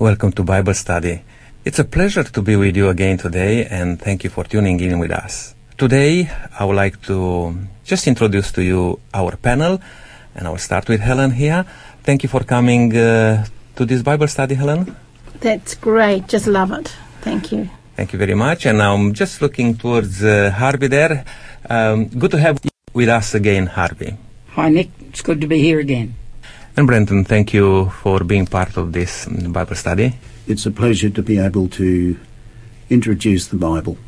Welcome to Bible Study. It's a pleasure to be with you again today and thank you for tuning in with us. Today I would like to just introduce to you our panel and I will start with Helen here. Thank you for coming uh, to this Bible study, Helen. That's great. Just love it. Thank you. Thank you very much. And I'm just looking towards uh, Harvey there. Um, good to have you with us again, Harvey. Hi, Nick. It's good to be here again. And Brenton, thank you for being part of this Bible study. It's a pleasure to be able to introduce the Bible.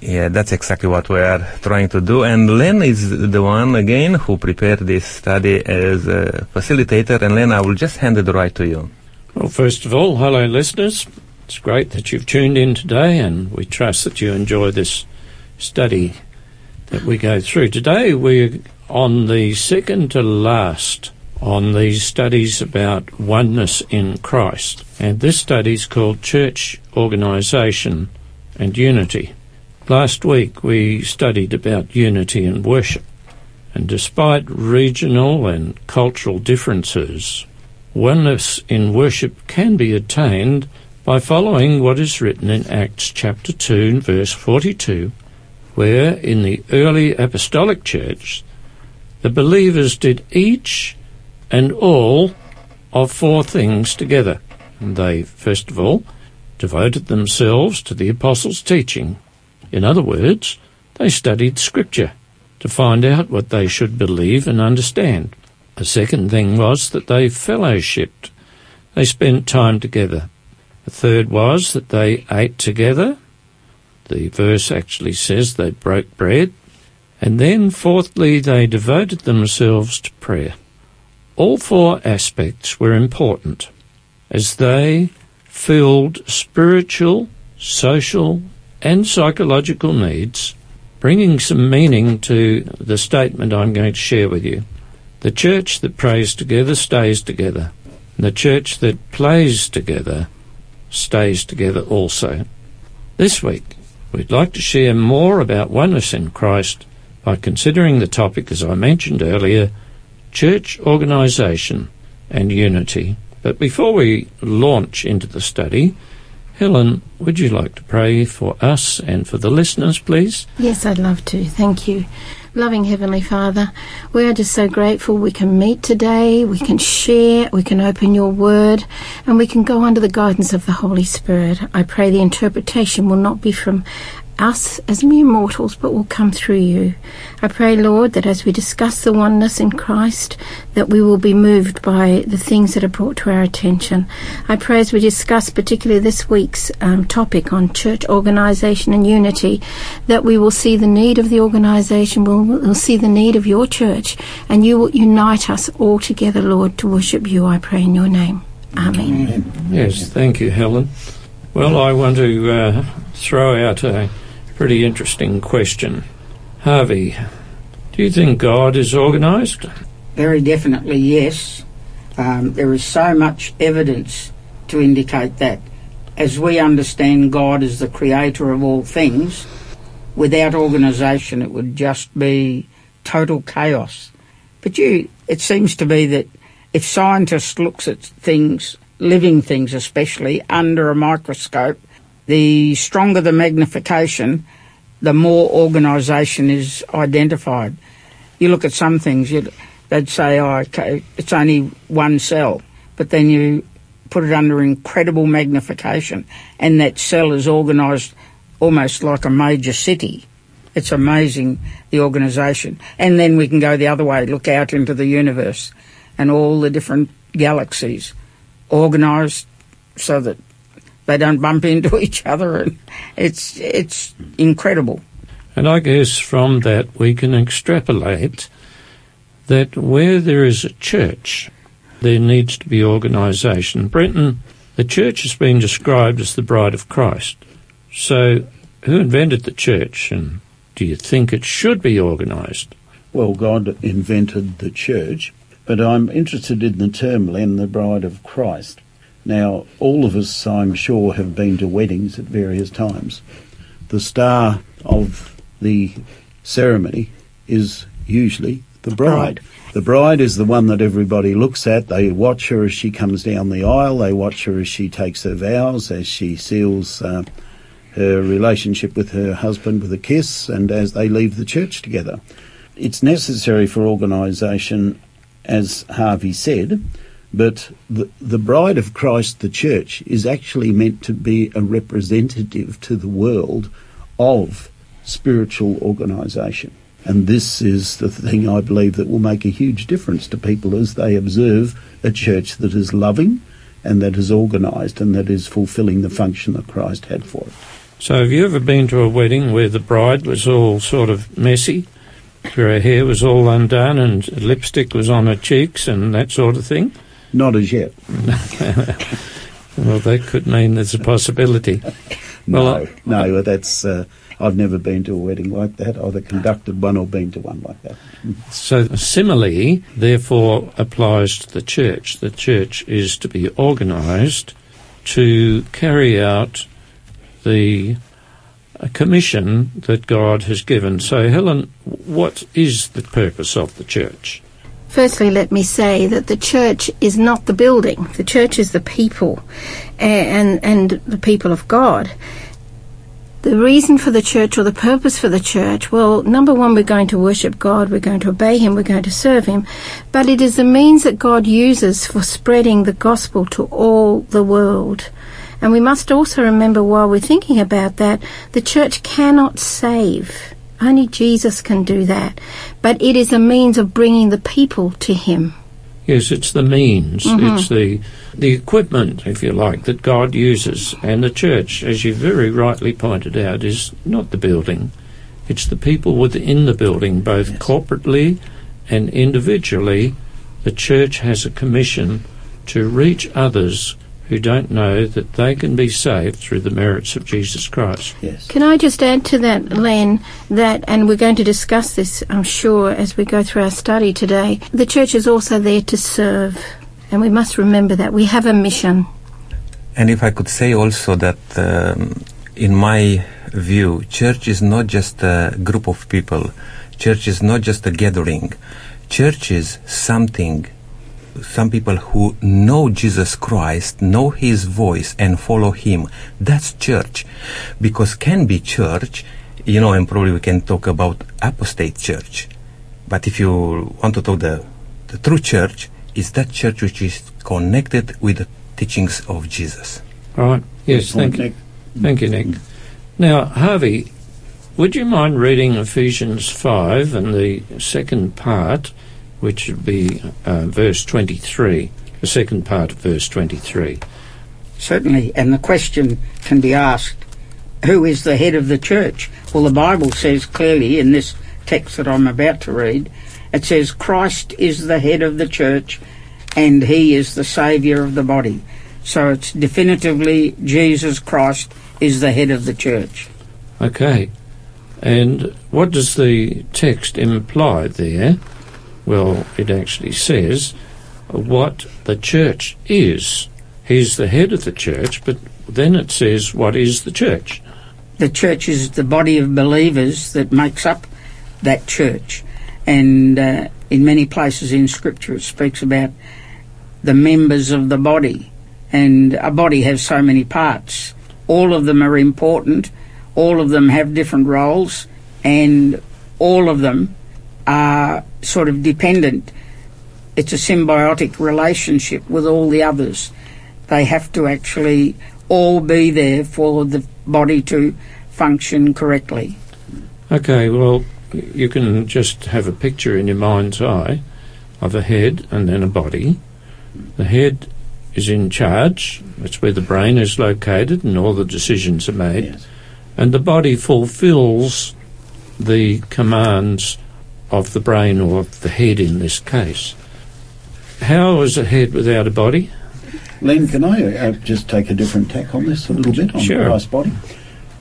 Yeah, that's exactly what we are trying to do. And Len is the one again who prepared this study as a facilitator. And Len, I will just hand it right to you. Well, first of all, hello, listeners. It's great that you've tuned in today, and we trust that you enjoy this study that we go through. Today, we're on the second to last on these studies about oneness in Christ. And this study is called Church Organisation and Unity. Last week we studied about unity in worship. And despite regional and cultural differences, oneness in worship can be attained by following what is written in Acts chapter 2 and verse 42, where in the early apostolic church the believers did each and all of four things together. They, first of all, devoted themselves to the apostles' teaching. In other words, they studied Scripture to find out what they should believe and understand. The second thing was that they fellowshipped. They spent time together. The third was that they ate together. The verse actually says they broke bread. And then, fourthly, they devoted themselves to prayer. All four aspects were important as they filled spiritual, social, and psychological needs, bringing some meaning to the statement I'm going to share with you. The church that prays together stays together. The church that plays together stays together also. This week, we'd like to share more about oneness in Christ by considering the topic, as I mentioned earlier, church organisation and unity. But before we launch into the study, Helen, would you like to pray for us and for the listeners, please? Yes, I'd love to. Thank you. Loving Heavenly Father, we are just so grateful we can meet today, we can share, we can open your word, and we can go under the guidance of the Holy Spirit. I pray the interpretation will not be from us as mere mortals, but will come through you. I pray, Lord, that as we discuss the oneness in Christ, that we will be moved by the things that are brought to our attention. I pray as we discuss particularly this week's um, topic on church organisation and unity, that we will see the need of the organisation, we'll, we'll see the need of your church, and you will unite us all together, Lord, to worship you, I pray in your name. Amen. Amen. Yes, thank you, Helen. Well, I want to uh, throw out a Pretty interesting question. Harvey, do you think God is organised? Very definitely, yes. Um, there is so much evidence to indicate that. As we understand God as the creator of all things, without organisation it would just be total chaos. But you, it seems to be that if scientists looks at things, living things especially, under a microscope, the stronger the magnification, the more organisation is identified. You look at some things, they'd say, oh, okay, it's only one cell, but then you put it under incredible magnification, and that cell is organised almost like a major city. It's amazing, the organisation. And then we can go the other way, look out into the universe and all the different galaxies organised so that they don't bump into each other, and it's it's incredible. And I guess from that we can extrapolate that where there is a church, there needs to be organisation. Brenton, the church has been described as the bride of Christ. So, who invented the church, and do you think it should be organised? Well, God invented the church, but I'm interested in the term, Len, the bride of Christ. Now, all of us, I'm sure, have been to weddings at various times. The star of the ceremony is usually The bride. The bride is the one that everybody looks at. They watch her as she comes down the aisle. They watch her as she takes her vows, as she seals uh, her relationship with her husband with a kiss, and as they leave the church together. It's necessary for organisation, as Harvey said, but the, the bride of Christ, the church, is actually meant to be a representative to the world of spiritual organisation. And this is the thing I believe that will make a huge difference to people as they observe a church that is loving and that is organised and that is fulfilling the function that Christ had for it. So, have you ever been to a wedding where the bride was all sort of messy? Where her hair was all undone and lipstick was on her cheeks and that sort of thing? Not as yet. well, that could mean there's a possibility. No, Well, no, that's. Uh, I've never been to a wedding like that, either conducted one or been to one like that. So, simile, therefore, applies to the church. The church is to be organised to carry out the uh, commission that God has given. So, Helen, what is the purpose of the church? Firstly, let me say that the church is not the building. The church is the people and, and the people of God. The reason for the church or the purpose for the church, well, number one, we're going to worship God, we're going to obey Him, we're going to serve Him, but it is the means that God uses for spreading the gospel to all the world. And we must also remember while we're thinking about that, the church cannot save. Only Jesus can do that. But it is a means of bringing the people to Him. Yes, it's the means, mm-hmm. it's the the equipment, if you like, that God uses. And the church, as you very rightly pointed out, is not the building. It's the people within the building, both corporately and individually. The church has a commission to reach others who don't know that they can be saved through the merits of Jesus Christ. Yes. Can I just add to that, Len, that, and we're going to discuss this, I'm sure, as we go through our study today, the church is also there to serve. And we must remember that. We have a mission. And if I could say also that, um, in my view, church is not just a group of people. Church is not just a gathering. Church is something, some people who know Jesus Christ, know His voice and follow Him. That's church. Because can be church, you know, and probably we can talk about apostate church. But if you want to talk the, the true church, is that church which is connected with the teachings of Jesus. All right? Yes, thank you. Thank you, Nick. Now, Harvey, would you mind reading Ephesians 5 and the second part, which would be uh, verse 23, the second part of verse 23? Certainly, and the question can be asked who is the head of the church? Well, the Bible says clearly in this text that I'm about to read, it says, Christ is the head of the church and he is the Saviour of the body. So it's definitively Jesus Christ is the head of the church. Okay. And what does the text imply there? Well, it actually says what the church is. He's the head of the church, but then it says what is the church? The church is the body of believers that makes up that church. And uh, in many places in Scripture it speaks about the members of the body. And a body has so many parts. All of them are important, all of them have different roles, and all of them are sort of dependent. It's a symbiotic relationship with all the others. They have to actually all be there for the body to function correctly. Okay, well, you can just have a picture in your mind's eye of a head and then a body. The head is in charge, that's where the brain is located and all the decisions are made. Yes. And the body fulfills the commands of the brain or of the head in this case. How is a head without a body? Len, can I uh, just take a different tack on this a little bit on Sure. Christ's body?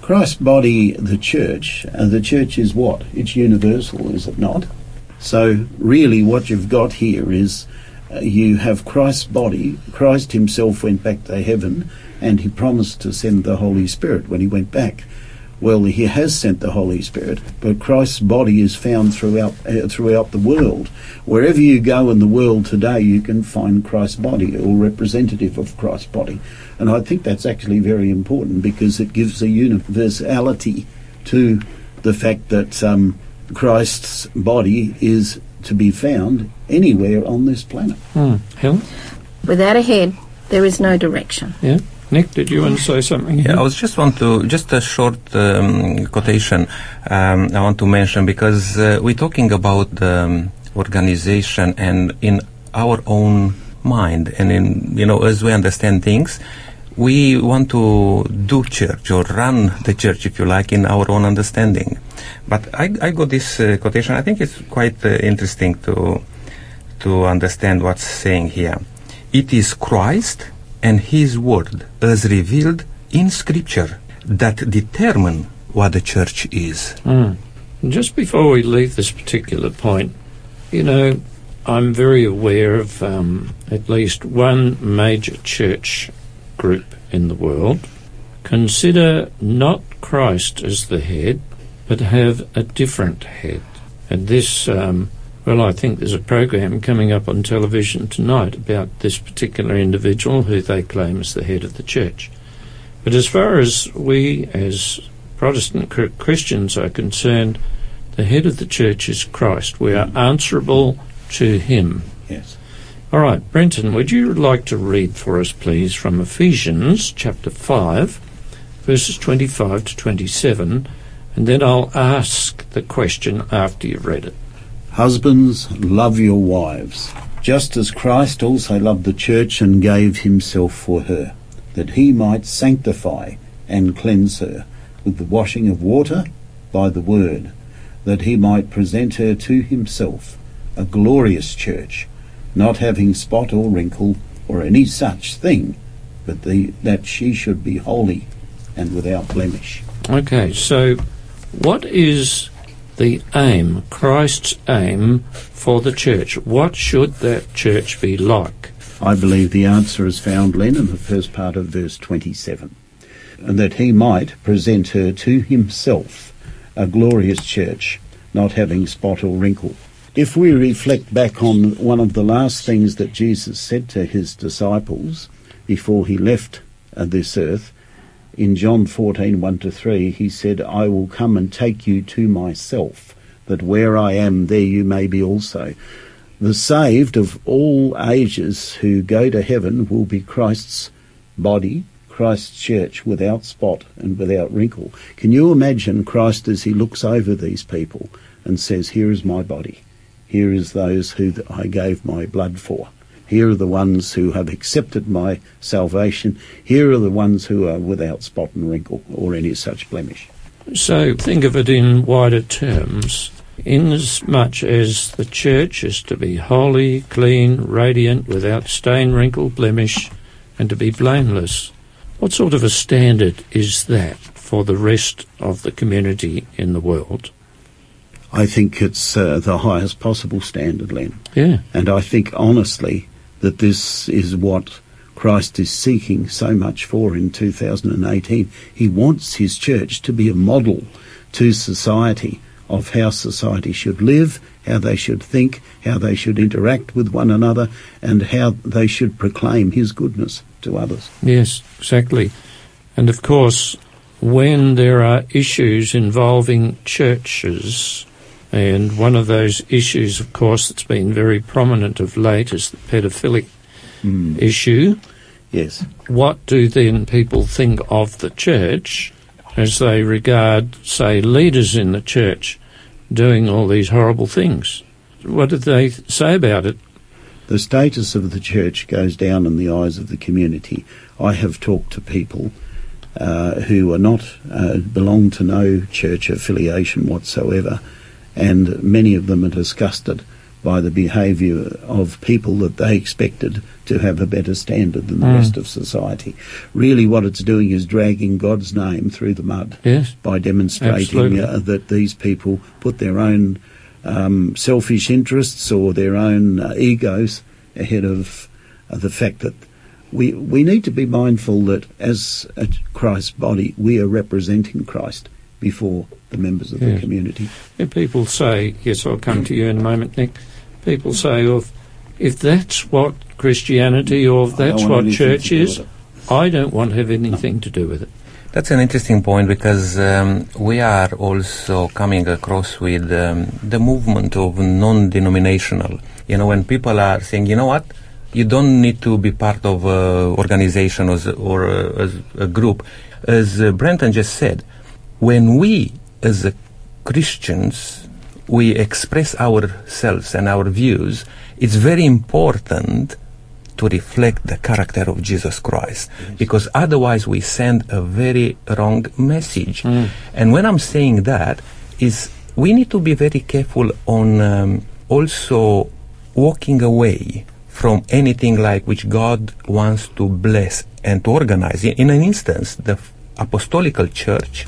Christ's body, the church, and the church is what? It's universal, is it not? So, really, what you've got here is uh, you have Christ's body. Christ himself went back to heaven and he promised to send the Holy Spirit when he went back. Well, he has sent the Holy Spirit, but Christ's body is found throughout uh, throughout the world. Wherever you go in the world today, you can find Christ's body or representative of Christ's body, and I think that's actually very important because it gives a universality to the fact that um, Christ's body is to be found anywhere on this planet. Hmm. Helen? Without a head, there is no direction. Yeah. Nick, did you want to say something? Yeah, I was just want to just a short um, quotation um, I want to mention because uh, we're talking about um, organization and in our own mind and in you know as we understand things, we want to do church or run the church if you like in our own understanding. But I, I got this uh, quotation. I think it's quite uh, interesting to to understand what's saying here. It is Christ and His Word as revealed in Scripture that determine what the church is. Mm. Just before we leave this particular point, you know, I'm very aware of um, at least one major church group in the world consider not Christ as the head, but have a different head. And this, um, well, I think there's a program coming up on television tonight about this particular individual who they claim is the head of the church. But as far as we as Protestant Christians are concerned, the head of the church is Christ. We are answerable to him. Yes. All right, Brenton, would you like to read for us, please, from Ephesians chapter 5, verses 25 to 27, and then I'll ask the question after you've read it. Husbands, love your wives, just as Christ also loved the church and gave himself for her, that he might sanctify and cleanse her with the washing of water by the word, that he might present her to himself, a glorious church, not having spot or wrinkle or any such thing, but the, that she should be holy and without blemish. Okay, so what is the aim, Christ's aim for the church? What should that church be like? I believe the answer is found, Len, in the first part of verse 27. And that he might present her to himself a glorious church, not having spot or wrinkle. If we reflect back on one of the last things that Jesus said to his disciples before he left uh, this earth, in John 14, 1 to 3, he said, I will come and take you to myself, that where I am, there you may be also. The saved of all ages who go to heaven will be Christ's body, Christ's church, without spot and without wrinkle. Can you imagine Christ as he looks over these people and says, Here is my body. Here is those who I gave my blood for. Here are the ones who have accepted my salvation. Here are the ones who are without spot and wrinkle or any such blemish. So think of it in wider terms. Inasmuch as the church is to be holy, clean, radiant, without stain, wrinkle, blemish, and to be blameless, what sort of a standard is that for the rest of the community in the world? I think it's uh, the highest possible standard, Len. Yeah. And I think honestly that this is what Christ is seeking so much for in 2018. He wants his church to be a model to society of how society should live, how they should think, how they should interact with one another, and how they should proclaim his goodness to others. Yes, exactly. And of course, when there are issues involving churches, and one of those issues, of course, that's been very prominent of late is the pedophilic Mm. issue. Yes. What do then people think of the church as they regard, say, leaders in the church doing all these horrible things? What do they say about it? The status of the church goes down in the eyes of the community. I have talked to people uh, who are not uh, belong to no church affiliation whatsoever, and many of them are disgusted by the behaviour of people that they expected to have a better standard than the Mm. rest of society. Really, what it's doing is dragging God's name through the mud Yes. by demonstrating uh, that these people put their own um, selfish interests or their own uh, egos ahead of uh, the fact that we we need to be mindful that as a Christ's body we are representing Christ before the members of Yeah. the community. Yeah, people say, yes, I'll come to you in a moment, Nick. People say, oh, if, if that's what Christianity or if that's what church is. I don't want to have anything to do with it. That's an interesting point because um, we are also coming across with um, the movement of non-denominational. You know, when people are saying, you know what, you don't need to be part of an organization or, or a, as a group. As uh, Brenton just said, when we as a Christians we express ourselves and our views, it's very important to reflect the character of Jesus Christ because otherwise we send a very wrong message. And when I'm saying that is we need to be very careful on um, also walking away from anything like which God wants to bless and to organize. In, in an instance, the apostolical church,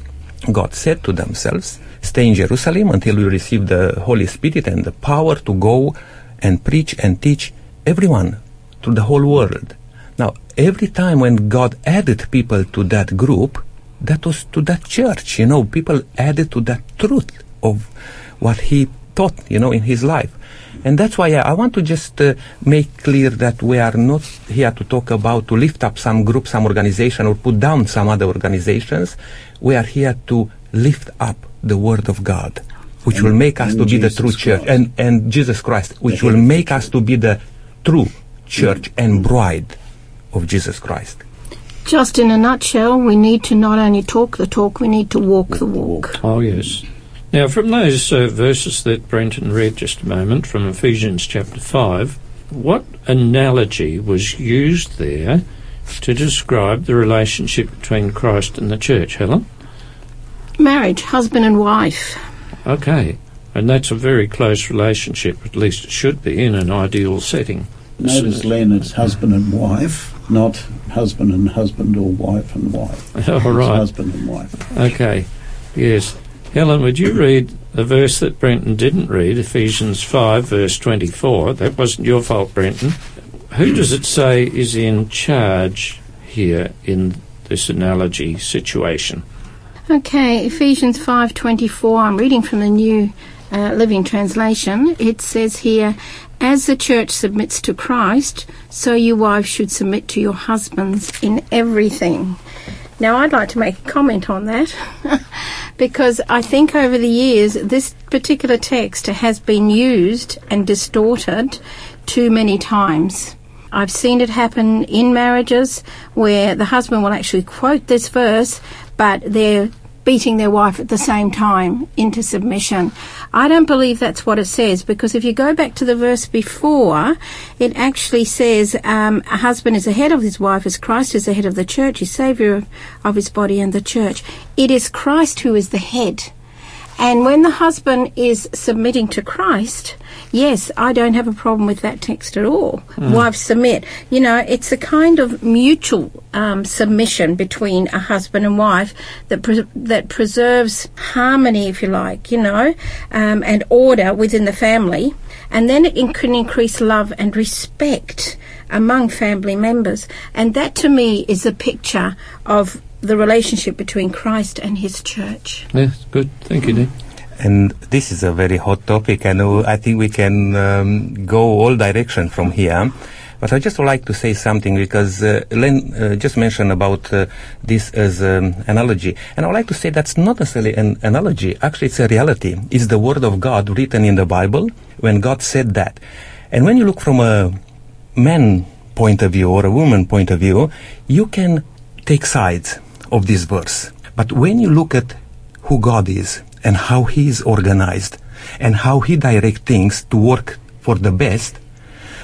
God said to themselves, stay in Jerusalem until you receive the Holy Spirit and the power to go and preach and teach everyone to the whole world. Now, every time when God added people to that group, that was to that church, you know, people added to that truth of what he taught, you know, in his life. And that's why I, I want to just uh, make clear that we are not here to talk about to lift up some group, some organization, or put down some other organizations. We are here to lift up the Word of God, which And- will make us and to be the Jesus true church, and, and Jesus Christ, which head will make us to be the true church and bride of Jesus Christ. Just in a nutshell, we need to not only talk the talk, we need to walk the walk. Oh, yes. Now, from those uh, verses that Brenton read just a moment from Ephesians chapter 5, what analogy was used there to describe the relationship between Christ and the church, Helen? Marriage, husband and wife. Okay. And that's a very close relationship, at least it should be, in an ideal setting. Notice, Len, it's husband and wife, not husband and husband or wife and wife. All It's husband and wife. Okay. Yes. Helen, would you read the verse that Brenton didn't read, Ephesians 5, verse 24? That wasn't your fault, Brenton. Who does it say is in charge here in this analogy situation? Okay, Ephesians 5:24. I'm reading from the New uh, Living Translation. It says here, "As the church submits to Christ, so you wives should submit to your husbands in everything." Now, I'd like to make a comment on that because I think over the years this particular text has been used and distorted too many times. I've seen it happen in marriages where the husband will actually quote this verse, but they're beating their wife at the same time into submission. I don't believe that's what it says because if you go back to the verse before, it actually says um, a husband is the head of his wife as Christ is the head of the church, he's saviour of his body and the church. It is Christ who is the head. And when the husband is submitting to Christ, yes, I don't have a problem with that text at all. Wives submit. You know, it's a kind of mutual um, submission between a husband and wife that pre- that preserves harmony, if you like, you know, um, and order within the family, and then it can increase love and respect among family members. And that, to me, is a picture of the relationship between Christ and His church. Yes, good. Thank you, Nick. And this is a very hot topic, and uh, I think we can um, go all direction from here. But I just would like to say something because uh, Len uh, just mentioned about uh, this as an analogy, and I would like to say that's not necessarily an analogy. Actually, it's a reality. It's the word of God written in the Bible when God said that. And when you look from a man point of view or a woman point of view, you can take sides of this verse. But when you look at who God is and how He is organized and how He directs things to work for the best,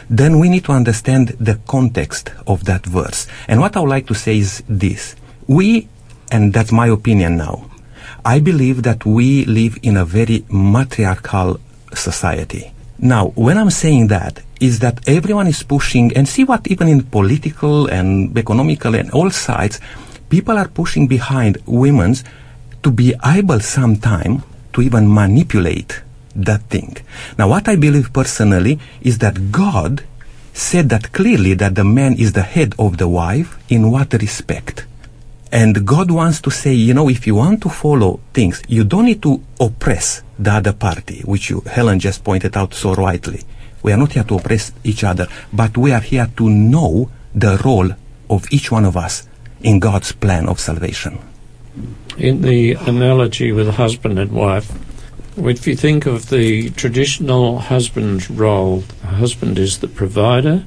then we need to understand the context of that verse. And what I would like to say is this. We, and that's my opinion now, I believe that we live in a very matriarchal society. Now, when I'm saying that, is that everyone is pushing, and see what even in political and economical and all sides, people are pushing behind women's to be able sometime to even manipulate that thing. Now, what I believe personally is that God said that clearly that the man is the head of the wife in what respect? And God wants to say, you know, if you want to follow things, you don't need to oppress the other party, which you, Helen just pointed out so rightly. We are not here to oppress each other, but we are here to know the role of each one of us in God's plan of salvation. In the analogy with husband and wife, if you think of the traditional husband's role, the husband is the provider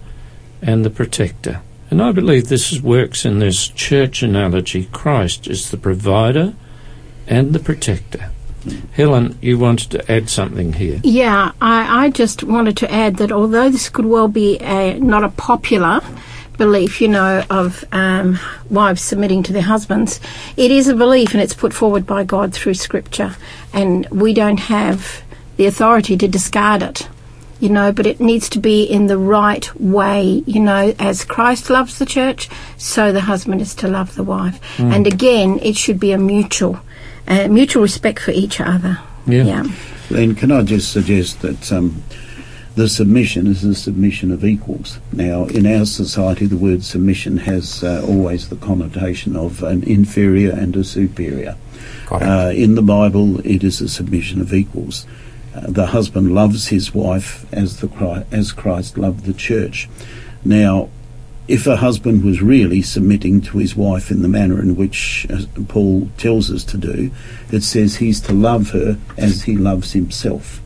and the protector. And I believe this works in this church analogy. Christ is the provider and the protector. Helen, you wanted to add something here. Yeah, I, I just wanted to add that although this could well be a, not a popular belief, you know, of um, wives submitting to their husbands, it is a belief and it's put forward by God through Scripture, and we don't have the authority to discard it. You know, but it needs to be in the right way. You know, as Christ loves the church, so the husband is to love the wife. And again, it should be a mutual, uh, mutual respect for each other. Yeah. yeah. Then can I just suggest that um, the submission is a submission of equals. Now, in our society, the word submission has uh, always the connotation of an inferior and a superior. Uh, in the Bible, it is a submission of equals. Uh, the husband loves his wife as the as Christ loved the church. Now, if a husband was really submitting to his wife in the manner in which uh, Paul tells us to do, it says he's to love her as he loves himself.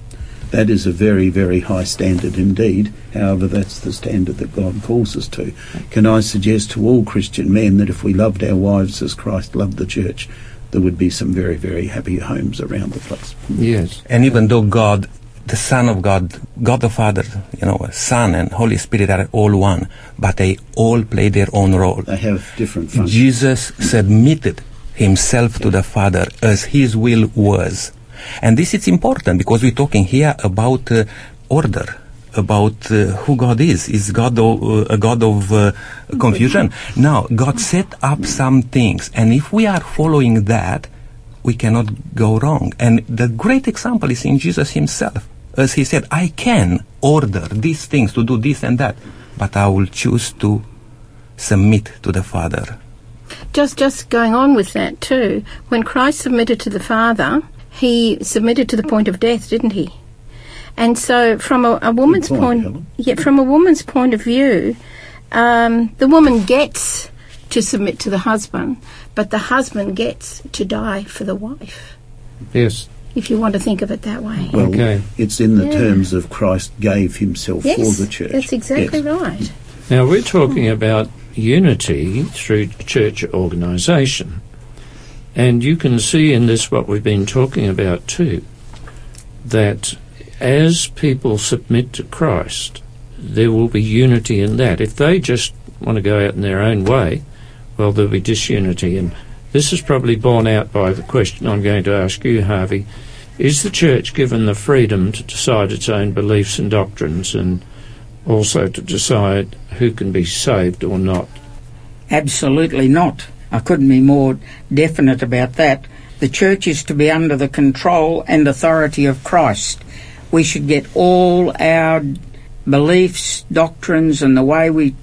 That is a very, very high standard indeed. However, that's the standard that God calls us to. Can I suggest to all Christian men that if we loved our wives as Christ loved the church, there would be some very, very happy homes around the place. Yes. And even though God, the Son of God, God the Father, you know, Son and Holy Spirit are all one, but they all play their own role. They have different functions. Jesus submitted himself to the Father as his will was. And this is important because we're talking here about uh, order, about uh, who God is. Is God o- uh, a God of uh, confusion? Now, God set up some things, and if we are following that, we cannot go wrong. And the great example is in Jesus himself. As he said, I can order these things to do this and that, but I will choose to submit to the Father. Just just going on with that too. When Christ submitted to the Father, he submitted to the point of death, didn't he? And so, from a, a woman's point, point, yeah, from a woman's point of view, um, the woman gets to submit to the husband, but the husband gets to die for the wife. Yes. If you want to think of it that way. Well, Okay. it's in the Yeah. terms of Christ gave himself yes, for the church. that's exactly Yes. right. Now we're talking about unity through church organisation. And you can see in this what we've been talking about too that as people submit to Christ, there will be unity in that. If they just want to go out in their own way, well, there'll be disunity. And this is probably borne out by the question I'm going to ask you, Harvey. Is the church given the freedom to decide its own beliefs and doctrines and also to decide who can be saved or not? Absolutely not. I couldn't be more definite about that. The church is to be under the control and authority of Christ. We should get all our beliefs, doctrines, and the way we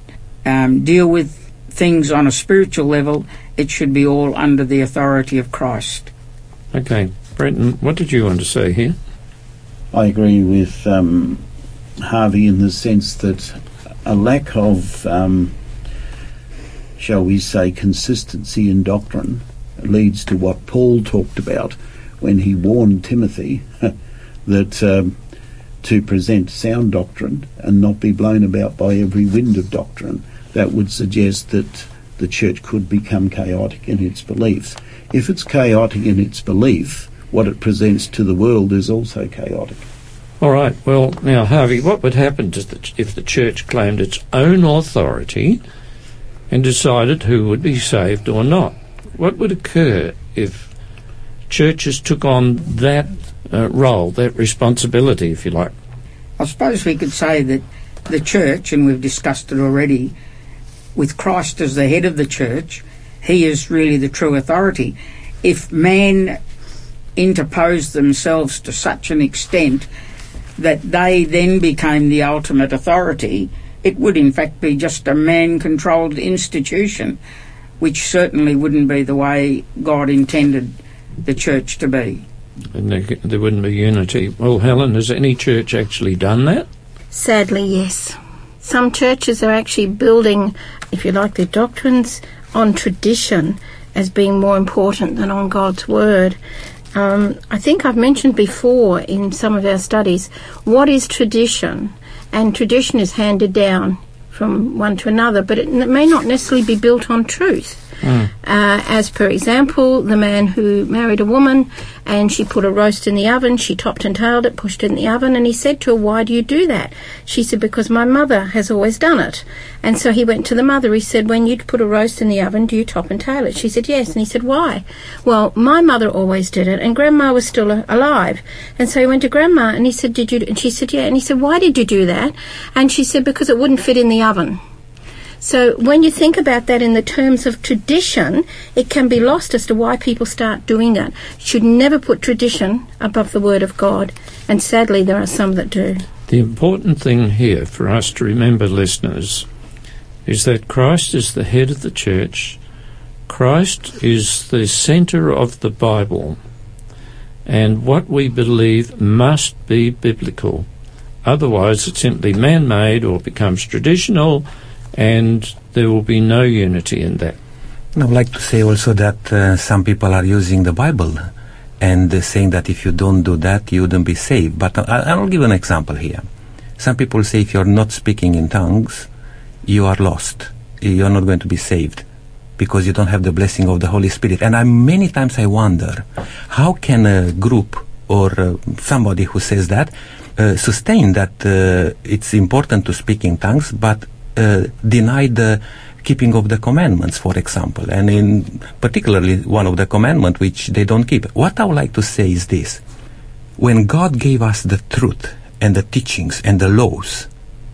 um, deal with things on a spiritual level, it should be all under the authority of Christ. Okay, Brenton, what did you want to say here? I agree with um, Harvey in the sense that a lack of, um, shall we say, consistency in doctrine leads to what Paul talked about when he warned Timothy that um, to present sound doctrine and not be blown about by every wind of doctrine. That would suggest that the church could become chaotic in its beliefs. If it's chaotic in its belief, what it presents to the world is also chaotic. All right, well, now, Harvey, what would happen the, if the church claimed its own authority and decided who would be saved or not? What would occur if churches took on that uh, role, that responsibility, if you like? I suppose we could say that the church, and we've discussed it already, with Christ as the head of the church, he is really the true authority. If man interposed themselves to such an extent that they then became the ultimate authority, it would in fact be just a man controlled institution. which certainly wouldn't be the way God intended the church to be. And there, there wouldn't be unity. Well, Helen, has any church actually done that? Sadly, yes. Some churches are actually building, if you like, their doctrines on tradition as being more important than on God's Word. Um, I think I've mentioned before in some of our studies what is tradition, and tradition is handed down from one to another, but it may not necessarily be built on truth. Uh, as per example, the man who married a woman and she put a roast in the oven, she topped and tailed it, pushed it in the oven, and he said to her, Why do you do that? She said, Because my mother has always done it. And so he went to the mother. He said, When you put a roast in the oven, do you top and tail it? She said, Yes. And he said, Why? Well, my mother always did it, and grandma was still a- alive. And so he went to grandma and he said, Did you? And she said, Yeah. And he said, Why did you do that? And she said, Because it wouldn't fit in the oven. So when you think about that in the terms of tradition, it can be lost as to why people start doing it. Should never put tradition above the word of God, and sadly there are some that do. The important thing here for us to remember, listeners, is that Christ is the head of the church. Christ is the centre of the Bible. And what we believe must be biblical. Otherwise, it's simply man made or becomes traditional, and there will be no unity in that. And I would like to say also that uh, some people are using the Bible and uh, saying that if you don't do that, you wouldn't be saved. But I, I'll give an example here. Some people say if you're not speaking in tongues, you are lost. You're not going to be saved because you don't have the blessing of the Holy Spirit. And I, many times I wonder, how can a group or uh, somebody who says that uh, sustain that uh, it's important to speak in tongues, but uh, deny the keeping of the commandments, for example, and in particularly one of the commandments which they don't keep. What I would like to say is this: when God gave us the truth and the teachings and the laws,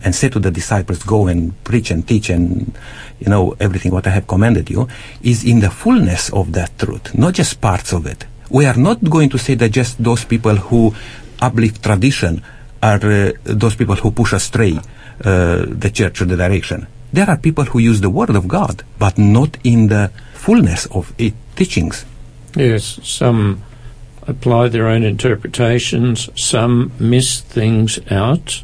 and said to the disciples, "Go and preach and teach and you know everything what I have commanded you," is in the fullness of that truth, not just parts of it. We are not going to say that just those people who uplift tradition are uh, those people who push astray uh, the church or the direction. There are people who use the word of God, but not in the fullness of its teachings. Yes, some apply their own interpretations, some miss things out,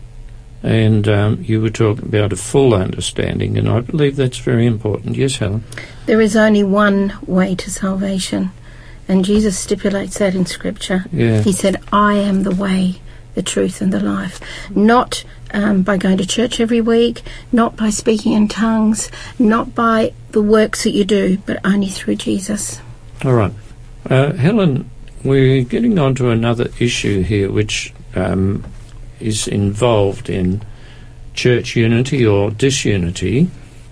and um, you were talking about a full understanding, and I believe that's very important. Yes, Helen? There is only one way to salvation, and Jesus stipulates that in Scripture. Yeah. He said, I am the way, the truth, and the life. Not um, by going to church every week, not by speaking in tongues, not by the works that you do, but only through Jesus. All right. Uh, Helen, we're getting on to another issue here which um, is involved in church unity or disunity.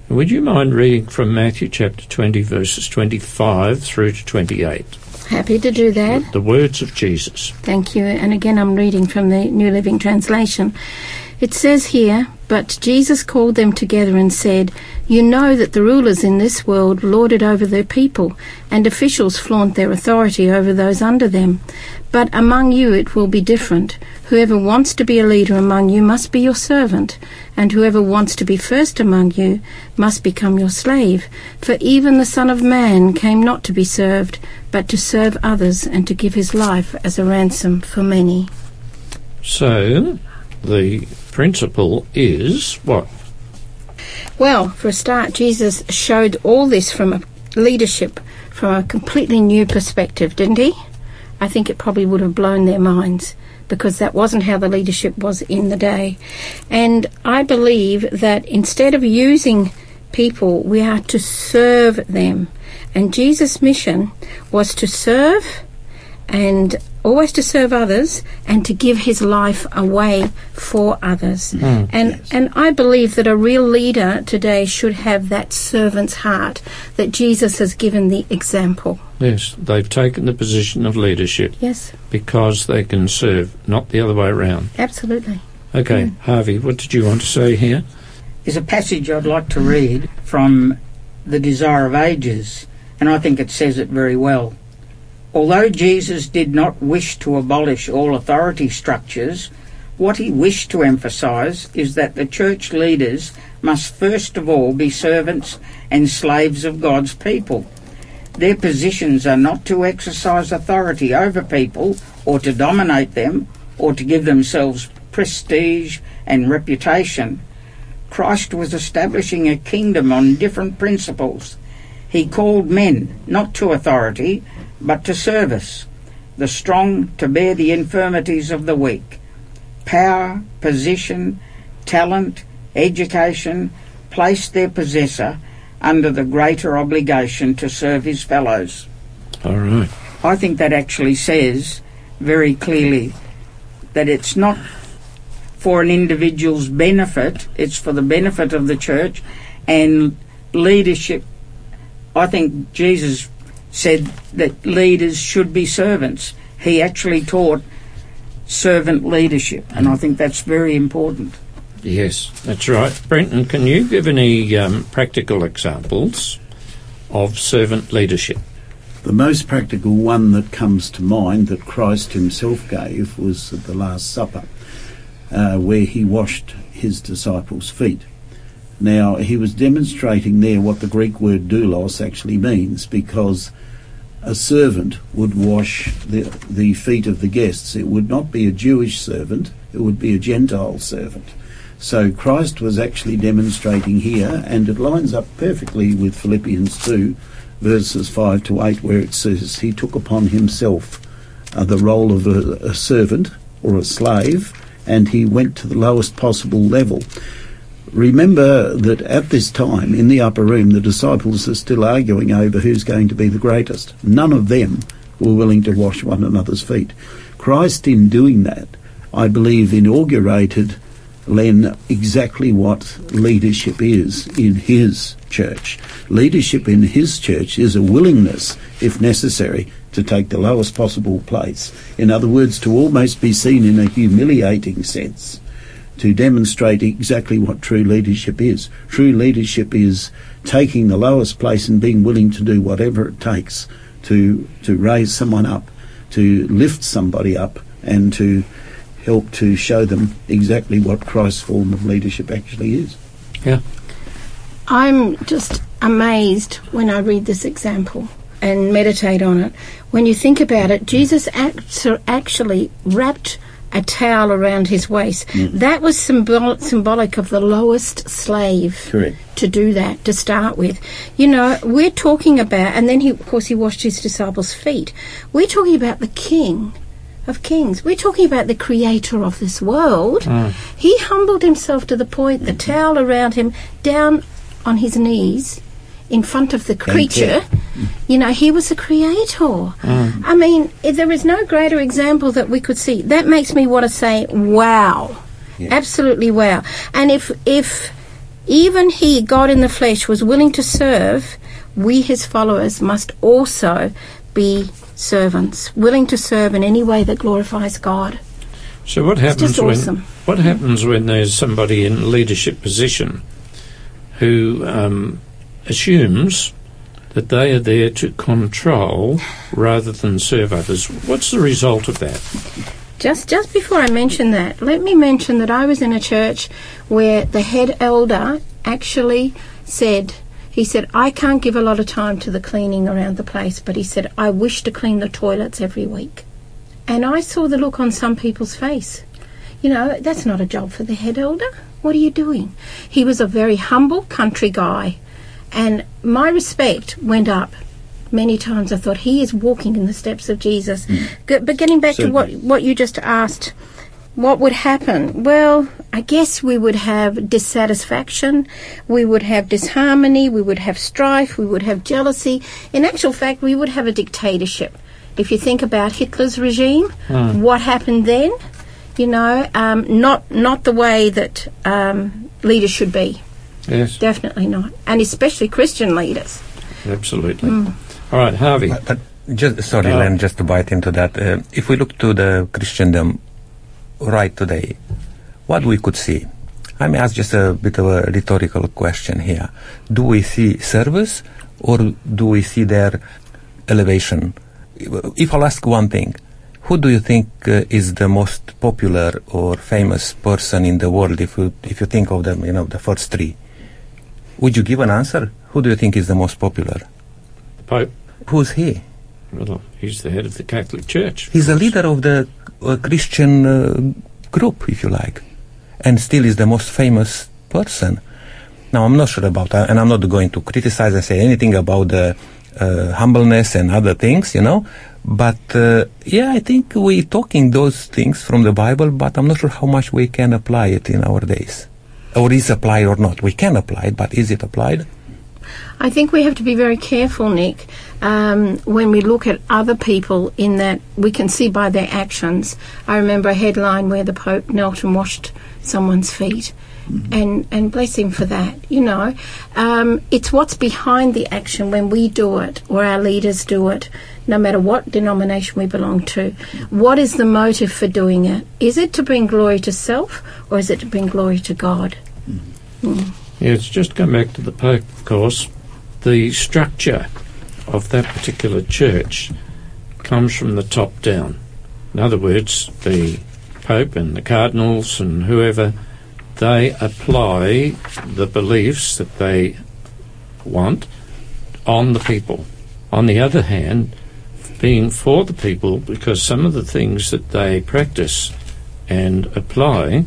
Would you mind reading from Matthew chapter 20, verses 25 through to 28? Happy to do that. The words of Jesus. Thank you. And again, I'm reading from the New Living Translation. It says here, But Jesus called them together and said, You know that the rulers in this world lord it over their people, and officials flaunt their authority over those under them. But among you it will be different. Whoever wants to be a leader among you must be your servant, and whoever wants to be first among you must become your slave. For even the Son of Man came not to be served, but to serve others, and to give his life as a ransom for many. So, the principle is what? Well, for a start, Jesus showed all this from a leadership from a completely new perspective, didn't he? I think it probably would have blown their minds because that wasn't how the leadership was in the day. And I believe that instead of using people, we are to serve them. And Jesus' mission was to serve and always to serve others and to give his life away for others. Hmm. and yes. and I believe that a real leader today should have that servant's heart that Jesus has given the example. Yes, they've taken the position of leadership Yes, because they can serve, not the other way around. absolutely. Okay, hmm. Harvey, what did you want to say here? There's a passage I'd like to read from The Desire of Ages, and I think it says it very well. Although Jesus did not wish to abolish all authority structures, What he wished to emphasise is that the church leaders must first of all be servants and slaves of God's people. Their positions are not to exercise authority over people or to dominate them or to give themselves prestige and reputation. Christ was establishing a kingdom on different principles. He called men not to authority, but to service, the strong to bear the infirmities of the weak. Power, position, talent, education place their possessor under the greater obligation to serve his fellows. All right. I think that actually says very clearly that it's not for an individual's benefit, it's for the benefit of the church and leadership. I think Jesus said that leaders should be servants. He actually taught servant leadership, and I think that's very important. Yes, that's right. Brenton, can you give any um, practical examples of servant leadership? The most practical one that comes to mind that Christ himself gave was at the Last Supper, uh, where he washed his disciples' feet. Now, he was demonstrating there what the Greek word doulos actually means because a servant would wash the, the feet of the guests. It would not be a Jewish servant, it would be a Gentile servant. So Christ was actually demonstrating here, and it lines up perfectly with Philippians 2, verses 5 to 8, where it says, He took upon himself uh, the role of a, a servant or a slave, and he went to the lowest possible level. Remember that at this time in the upper room, the disciples are still arguing over who's going to be the greatest. None of them were willing to wash one another's feet. Christ, in doing that, I believe, inaugurated Len exactly what leadership is in his church. Leadership in his church is a willingness, if necessary, to take the lowest possible place. In other words, to almost be seen in a humiliating sense to demonstrate exactly what true leadership is. True leadership is taking the lowest place and being willing to do whatever it takes to to raise someone up, to lift somebody up, and to help to show them exactly what Christ's form of leadership actually is. Yeah. I'm just amazed when I read this example and meditate on it. When you think about it, Jesus act- actually wrapped a towel around his waist. Mm. That was symbol- symbolic of the lowest slave Correct. to do that to start with. You know, we're talking about, and then he, of course, he washed his disciples' feet. We're talking about the King of Kings. We're talking about the Creator of this world. Mm. He humbled himself to the point, the towel around him, down on his knees in front of the creature. You know, he was the creator. I mean, there is no greater example that we could see. That makes me want to say, wow. Absolutely wow. And if, if even he, God in the flesh, was willing to serve, we, his followers, must also be servants, willing to serve in any way that glorifies God. So what happens just when awesome. what happens when there's somebody in leadership position who um, assumes that they are there to control rather than serve others? What's the result of that? Just just before I mention that, let me mention that I was in a church where the head elder actually said he said I can't give a lot of time to the cleaning around the place, but he said I wish to clean the toilets every week. And I saw the look on some people's face. You know, that's not a job for the head elder. What are you doing? He was a very humble country guy, and my respect went up. Many times I thought he is walking in the steps of Jesus. G- But getting back to what what you just asked, what would happen? Well, I guess we would have dissatisfaction, we would have disharmony, we would have strife, we would have jealousy. In actual fact, we would have a dictatorship. If you think about Hitler's regime, what happened then? You know, um, not not the way that um, leaders should be. Yes, Definitely not, and especially Christian leaders. absolutely. All right, Harvey. But, but just sorry, Uh, Len, just to bite into that. Uh, if we look to the Christendom right today, what we could see. I may ask just a bit of a rhetorical question here. Do we see service, or do we see their elevation? If I'll ask one thing, who do you think uh, is the most popular or famous person in the world if you if you think of them, you know, the first three? Would you give an answer? Who do you think is the most popular? The Pope. Who's he? Well, he's the head of the Catholic Church. He's the leader of the uh, Christian uh, group, if you like, and still is the most famous person. Now, I'm not sure about that, and I'm not going to criticize and say anything about the uh, humbleness and other things, you know. But uh, yeah, I think we're talking those things from the Bible, but I'm not sure how much we can apply it in our days, or is applied or not. We can apply it, but is it applied? I think we have to be very careful, Nick, um, when we look at other people in that we can see by their actions. I remember a headline where the Pope knelt and washed someone's feet. And, and bless him for that, you know. Um, it's what's behind the action when we do it or our leaders do it, no matter what denomination we belong to. What is the motive for doing it? Is it to bring glory to self or is it to bring glory to God? Mm. Yes, just going back to the Pope, of course, the structure of that particular church comes from the top down. In other words, the Pope and the cardinals and whoever, they apply the beliefs that they want on the people. On the other hand, being for the people, because some of the things that they practice and apply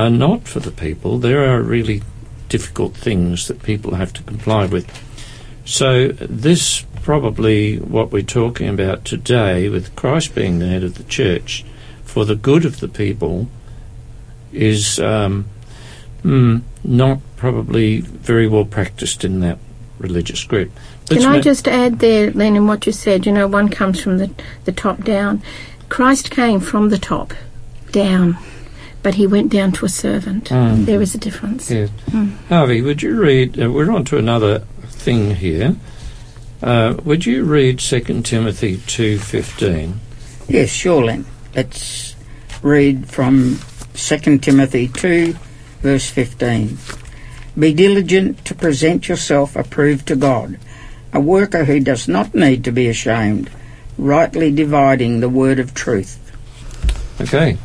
are not for the people, there are really difficult things that people have to comply with. So, this probably what we're talking about today, with Christ being the head of the church, for the good of the people, is um, mm, not probably very well practiced in that religious group. Can I ma- just add there, Len, in what you said? You know, one comes from the, the top down. Christ came from the top down, but he went down to a servant. Mm. There is a difference. Yes. Harvey, would you read? Uh, we're on to another thing here. Uh, would you read 2 Timothy two fifteen? Yes, sure, Len. Let's read from 2 Timothy 2, verse 15. Be diligent to present yourself approved to God, a worker who does not need to be ashamed, rightly dividing the word of truth. Okay.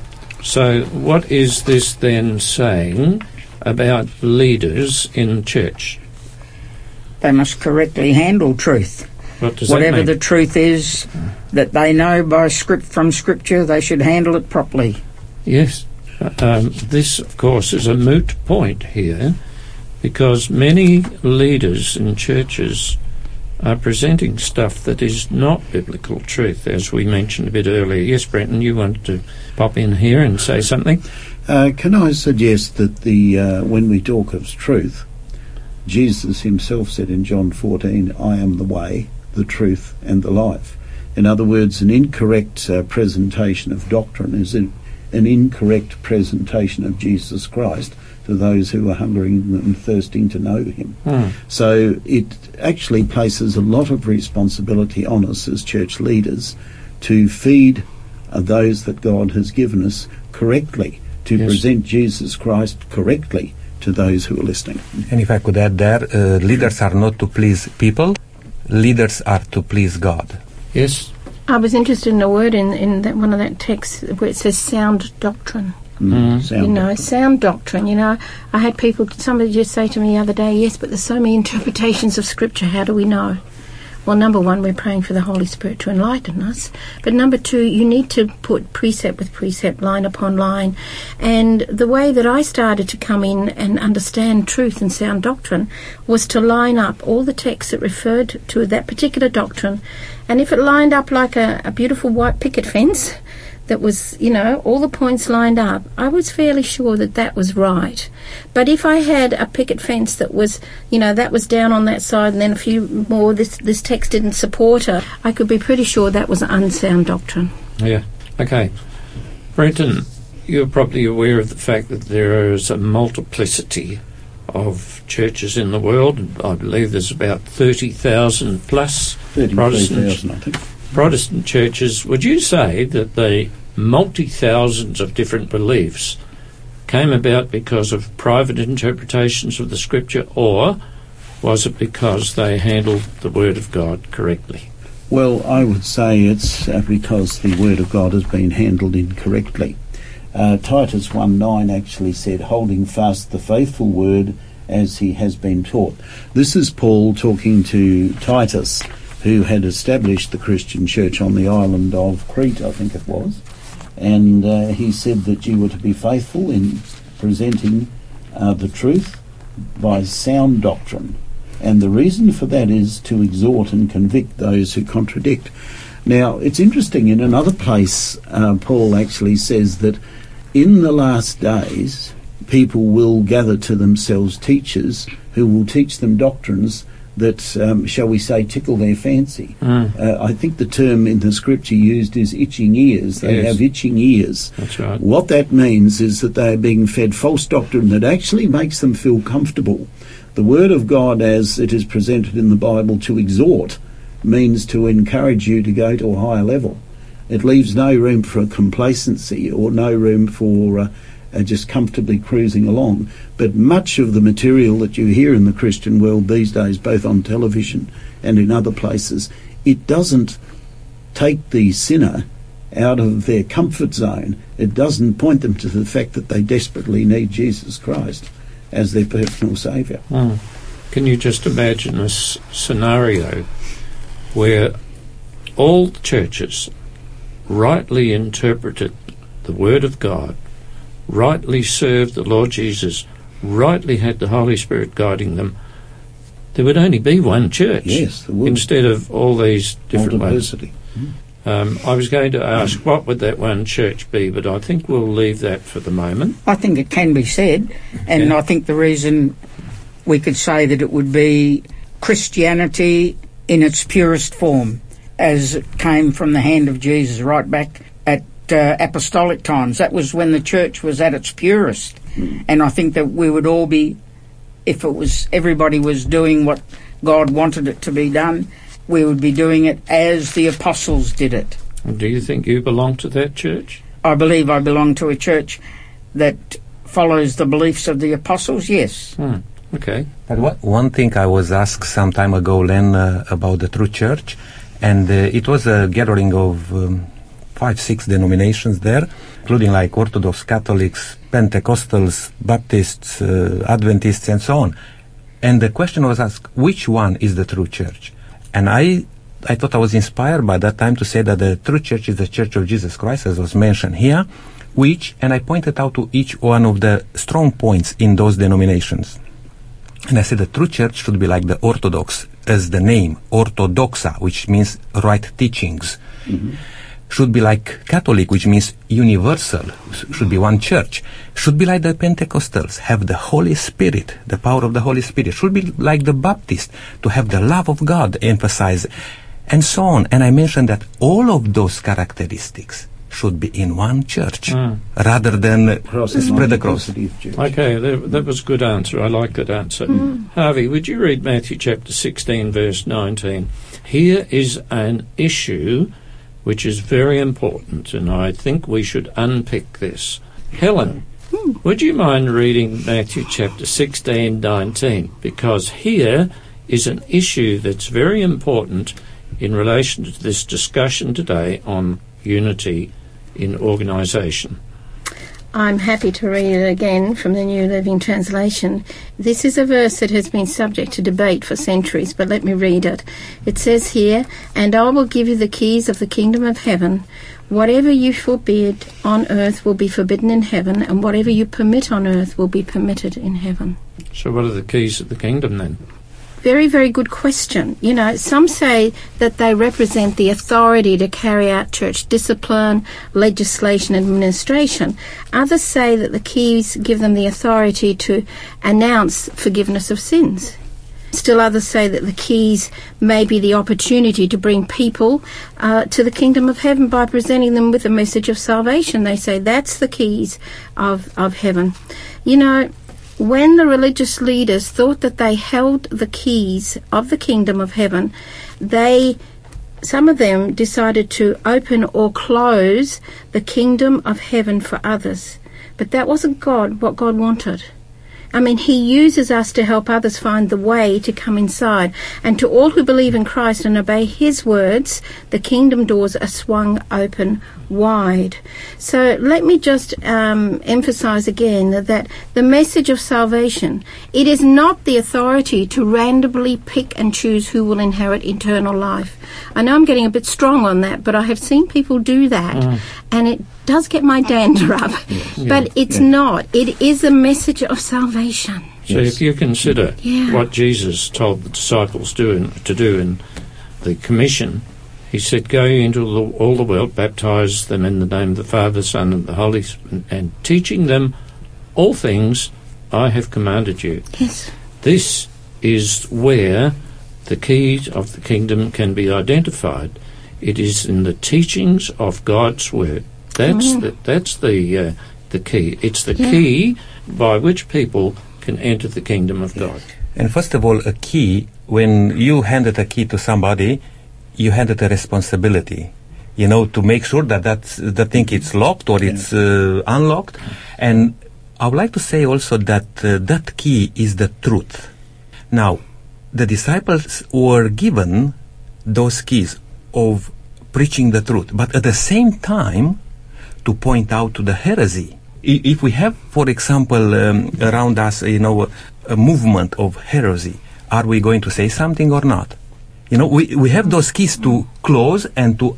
So, what is this then saying about leaders in church? They must correctly handle truth. What does Whatever the truth is that they know by script from scripture, they should handle it properly. Yes. Um, this, of course, is a moot point here because many leaders in churches are presenting stuff that is not biblical truth, as we mentioned a bit earlier. Yes, Brenton, you wanted to pop in here and say something? Uh, can I suggest that the uh, when we talk of truth, Jesus himself said in John 14, "I am the way, the truth, and the life." In other words, an incorrect uh, presentation of doctrine is an, an incorrect presentation of Jesus Christ to those who are hungering and thirsting to know Him. Hmm. So it actually places a lot of responsibility on us as church leaders to feed uh, those that God has given us correctly, to Yes. present Jesus Christ correctly to those who are listening. And if I could add there, uh, leaders are not to please people, leaders are to please God. Yes? I was interested in a word in, in that one of that texts where it says sound doctrine. Mm. Sound you know, sound doctrine. You know, I had people, somebody just say to me the other day, yes, but there's so many interpretations of Scripture. How do we know? Well, number one, we're praying for the Holy Spirit to enlighten us. But number two, you need to put precept with precept, line upon line. And the way that I started to come in and understand truth and sound doctrine was to line up all the texts that referred to that particular doctrine. And if it lined up like a, a beautiful white picket fence, that was, you know, all the points lined up, I was fairly sure that that was right. But if I had a picket fence that was, you know, that was down on that side and then a few more, this, this text didn't support it, I could be pretty sure that was unsound doctrine. Yeah. Okay. Brenton, you're probably aware of the fact that there is a multiplicity of churches in the world. I believe there's about 30,000 plus Protestant 33,000, I think. Protestant churches. Would you say that the multi thousands of different beliefs came about because of private interpretations of the scripture, or was it because they handled the Word of God correctly? Well, I would say it's uh, because the Word of God has been handled incorrectly. Uh, Titus 1 9 actually said, holding fast the faithful word as he has been taught. This is Paul talking to Titus, who had established the Christian church on the island of Crete, I think it was. And uh, he said that you were to be faithful in presenting uh, the truth by sound doctrine. And the reason for that is to exhort and convict those who contradict. Now, it's interesting, in another place, uh, Paul actually says that in the last days, people will gather to themselves teachers who will teach them doctrines that, um, shall we say, tickle their fancy. Mm. Uh, I think the term in the scripture used is itching ears. They Yes. have itching ears. That's right. What that means is that they are being fed false doctrine that actually makes them feel comfortable. The Word of God, as it is presented in the Bible to exhort, means to encourage you to go to a higher level. It leaves no room for complacency or no room for uh, uh, just comfortably cruising along. But much of the material that you hear in the Christian world these days, both on television and in other places, it doesn't take the sinner out of their comfort zone. It doesn't point them to the fact that they desperately need Jesus Christ as their personal saviour. Mm. Can you just imagine a s- scenario where all churches rightly interpreted the Word of God, rightly served the Lord Jesus, rightly had the Holy Spirit guiding them? There would only be one church Yes, would. instead of all these different ones. Multiplicity. Um, I was going to ask what would that one church be, but I think we'll leave that for the moment. I think it can be said, and Yeah. I think the reason we could say that it would be Christianity in its purest form, as it came from the hand of Jesus right back at uh, apostolic times. That was when the church was at its purest, and I think that we would all be, if it was everybody was doing what God wanted it to be done, we would be doing it as the apostles did it. Do you think you belong to that church? I believe I belong to a church that follows the beliefs of the apostles, yes. Hmm. Okay. But what, one thing I was asked some time ago, Len, uh, about the true church, and uh, it was a gathering of um, five, six denominations there, including like Orthodox, Catholics, Pentecostals, Baptists, uh, Adventists, and so on. And the question was asked, which one is the true church? And I, I thought I was inspired by that time to say that the true church is the Church of Jesus Christ, as was mentioned here, which, and I pointed out to each one of the strong points in those denominations. And I said the true church should be like the Orthodox, as the name, Orthodoxa, which means right teachings. Should be like Catholic, which means universal, should be one church. Should be like the Pentecostals, have the Holy Spirit, the power of the Holy Spirit. Should be like the Baptist, to have the love of God emphasized, and so on. And I mentioned that all of those characteristics should be in one church, Mm. rather than Across spread across. multiplicity of churches. Okay, that, that was a good answer. I like that answer. Harvey, would you read Matthew chapter 16, verse 19? Here is an issue which is very important, and I think we should unpick this. Helen, hmm. would you mind reading Matthew chapter 16, 19? Because here is an issue that's very important in relation to this discussion today on unity in organisation. I'm happy to read it again from the New Living Translation. This is a verse that has been subject to debate for centuries, but let me read it. It says here, And I will give you the keys of the kingdom of heaven. Whatever you forbid on earth will be forbidden in heaven, and whatever you permit on earth will be permitted in heaven. So, what are the keys of the kingdom then? Very, very good question. You know, some say that they represent the authority to carry out church discipline, legislation, administration. Others say that the keys give them the authority to announce forgiveness of sins. Still others say that the keys may be the opportunity to bring people uh, to the kingdom of heaven by presenting them with a message of salvation. They say that's the keys of, of heaven. You know, when the religious leaders thought that they held the keys of the kingdom of heaven, they some of them decided to open or close the kingdom of heaven for others. But that wasn't God what God wanted. I mean, He uses us to help others find the way to come inside. And to all who believe in Christ and obey His words, the kingdom doors are swung open wide. So let me just um, emphasize again that, that the message of salvation, it is not the authority to randomly pick and choose who will inherit eternal life. I know I'm getting a bit strong on that, but I have seen people do that, and it does get my dander up. But it's not. It is a message of salvation. So if you consider Yeah. what Jesus told the disciples do in, to do in the commission, he said, "Go into the, all the world, baptize them in the name of the Father, Son, and the Holy Spirit, and teaching them all things I have commanded you." Yes. This is where the keys of the kingdom can be identified. It is in the teachings of God's word. That's the, that's the uh, the key. It's the Yeah. key by which people can enter the kingdom of God. And first of all, a key, when you handed a key to somebody, you handed a responsibility, you know, to make sure that that's, the thing is locked or it's uh, unlocked. And I would like to say also that uh, that key is the truth. Now, the disciples were given those keys of preaching the truth, but at the same time, to point out to the heresy. I- If we have, for example, um, around us, you know, a, a movement of heresy, are we going to say something or not? You know, we, we have those keys to close and to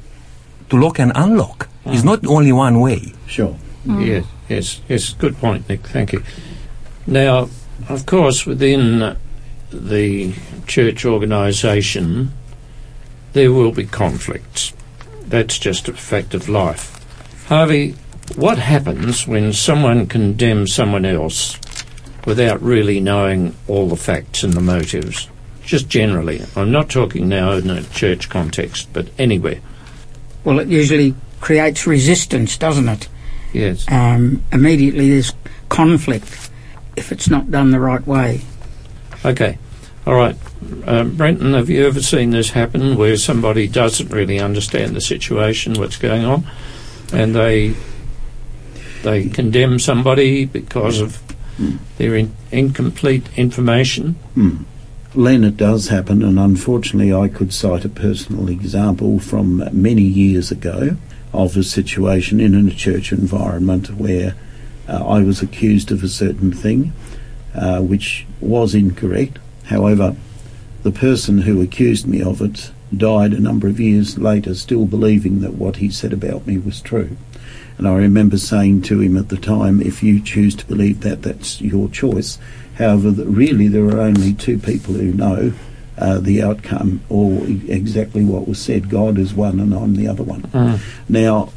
to lock and unlock. It's not only one way. Sure. Mm. Yes, yes, yes. Good point, Nick. Thank you. Now, of course, within the church organisation, there will be conflicts. That's just a fact of life. Harvey, what happens when someone condemns someone else without really knowing all the facts and the motives? Just generally. I'm not talking now in a church context, but anywhere. Well, it usually creates resistance, doesn't it? Yes. Um, immediately there's conflict if it's not done the right way. Okay. All right. Um, Brenton, have you ever seen this happen where somebody doesn't really understand the situation, what's going on, and they they condemn somebody because of their in, incomplete information? Hmm. Len, it does happen, and unfortunately, I could cite a personal example from many years ago of a situation in a church environment where uh, I was accused of a certain thing, uh, which was incorrect. However, the person who accused me of it died a number of years later, still believing that what he said about me was true. And I remember saying to him at the time, if you choose to believe that, that's your choice. However, that really there are only two people who know uh, the outcome or exactly what was said. God is one and I'm the other one. Now,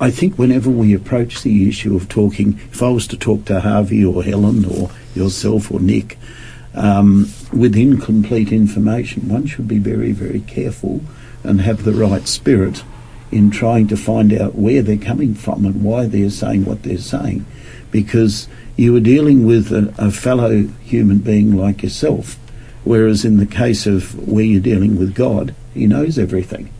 I think whenever we approach the issue of talking, if I was to talk to Harvey or Helen or yourself or Nick, um, with incomplete information, one should be very, very careful and have the right spirit in trying to find out where they're coming from and why they're saying what they're saying. Because you are dealing with a, a fellow human being like yourself, whereas in the case of where you're dealing with God, He knows everything.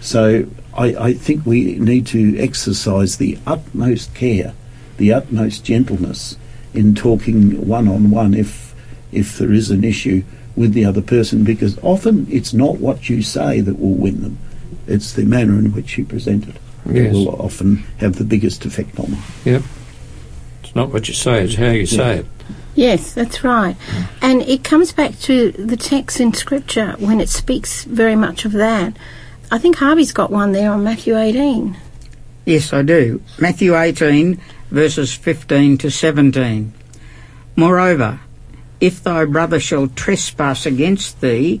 So I, I think we need to exercise the utmost care, the utmost gentleness in talking one on one if if there is an issue with the other person because often it's not what you say that will win them. It's the manner in which you present it that will often have the biggest effect on them. Yep. It's not what you say, it's how you say it. Yes, that's right. And it comes back to the text in Scripture when it speaks very much of that. I think Harvey's got one there on Matthew 18. Yes, I do. Matthew 18, verses 15 to 17. Moreover, if thy brother shall trespass against thee,